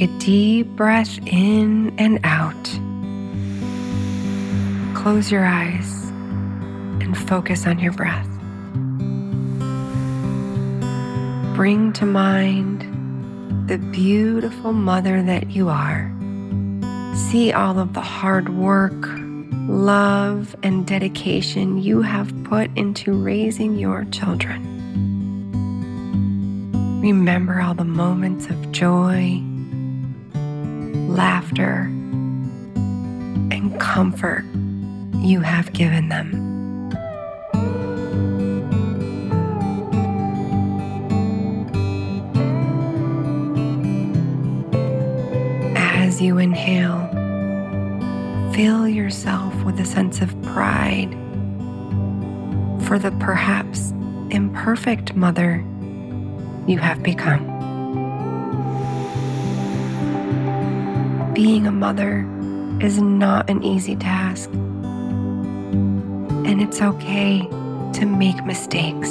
Take a deep breath in and out. Close your eyes and focus on your breath. Bring to mind the beautiful mother that you are. See all of the hard work, love, and dedication you have put into raising your children. Remember all the moments of joy laughter, and comfort you have given them. As you inhale, fill yourself with a sense of pride for the perhaps imperfect mother you have become. Being a mother is not an easy task. And it's okay to make mistakes.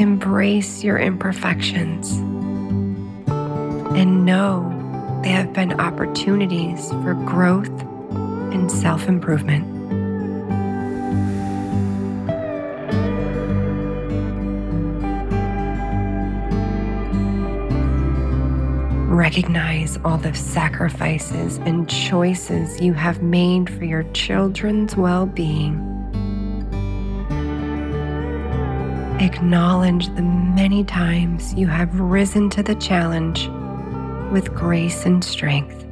Embrace your imperfections and know they have been opportunities for growth and self improvement. Recognize all the sacrifices and choices you have made for your children's well being. Acknowledge the many times you have risen to the challenge with grace and strength.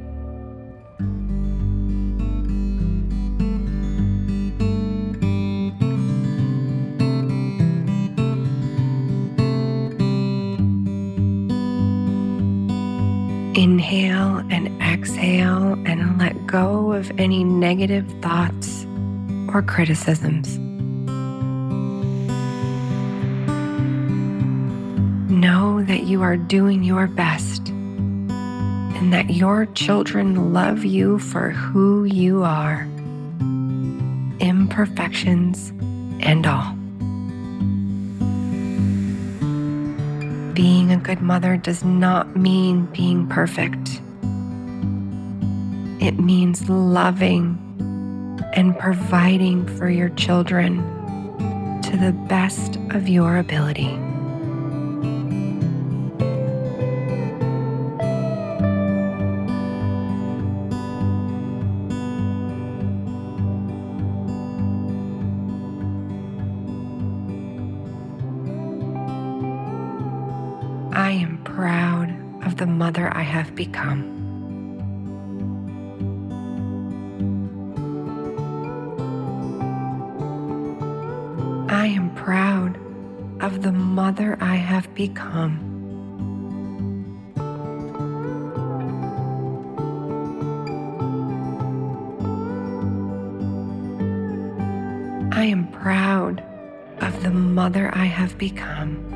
Inhale and exhale and let go of any negative thoughts or criticisms. Know that you are doing your best and that your children love you for who you are, imperfections and all. Being a good mother does not mean being perfect. It means loving and providing for your children to the best of your ability. The mother I have become. I am proud of the mother I have become. I am proud of the mother I have become.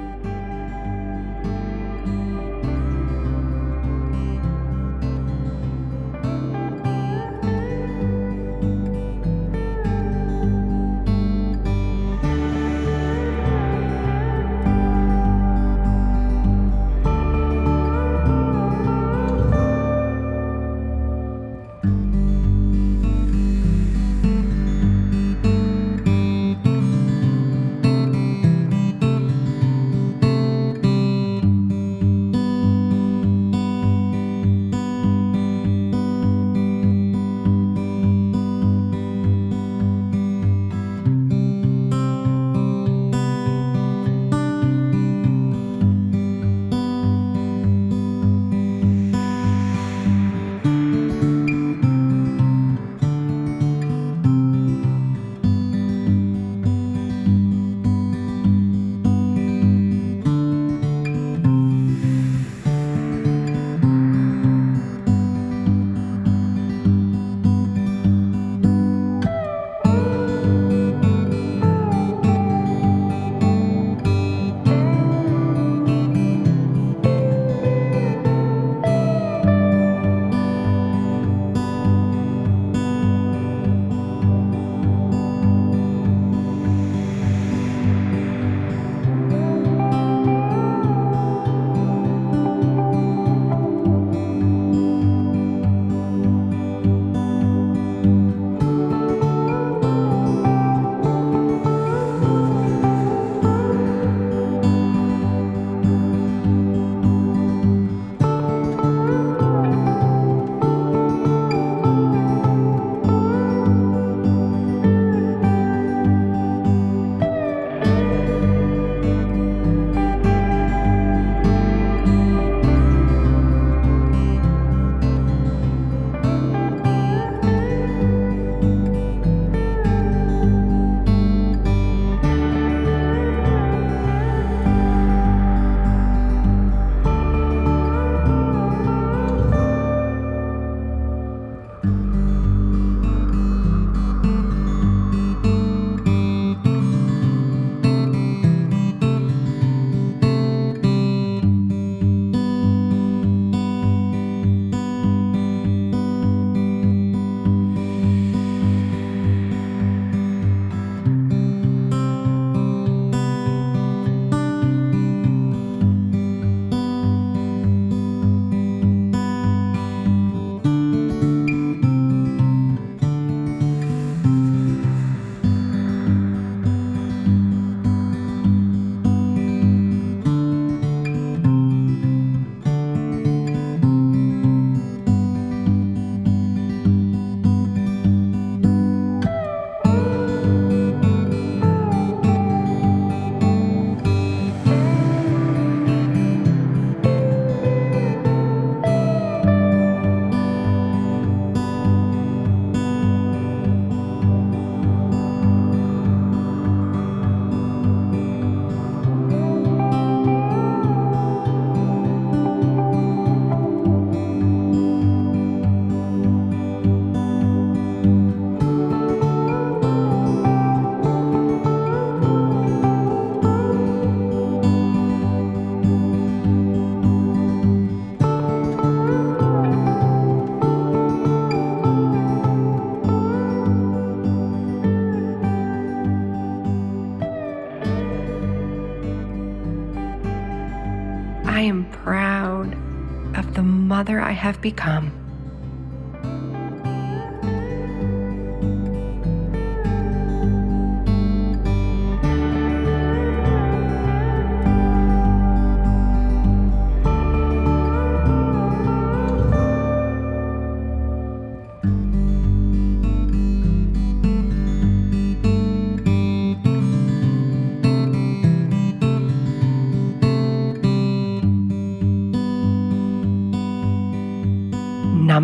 Have become.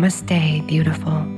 Namaste, beautiful.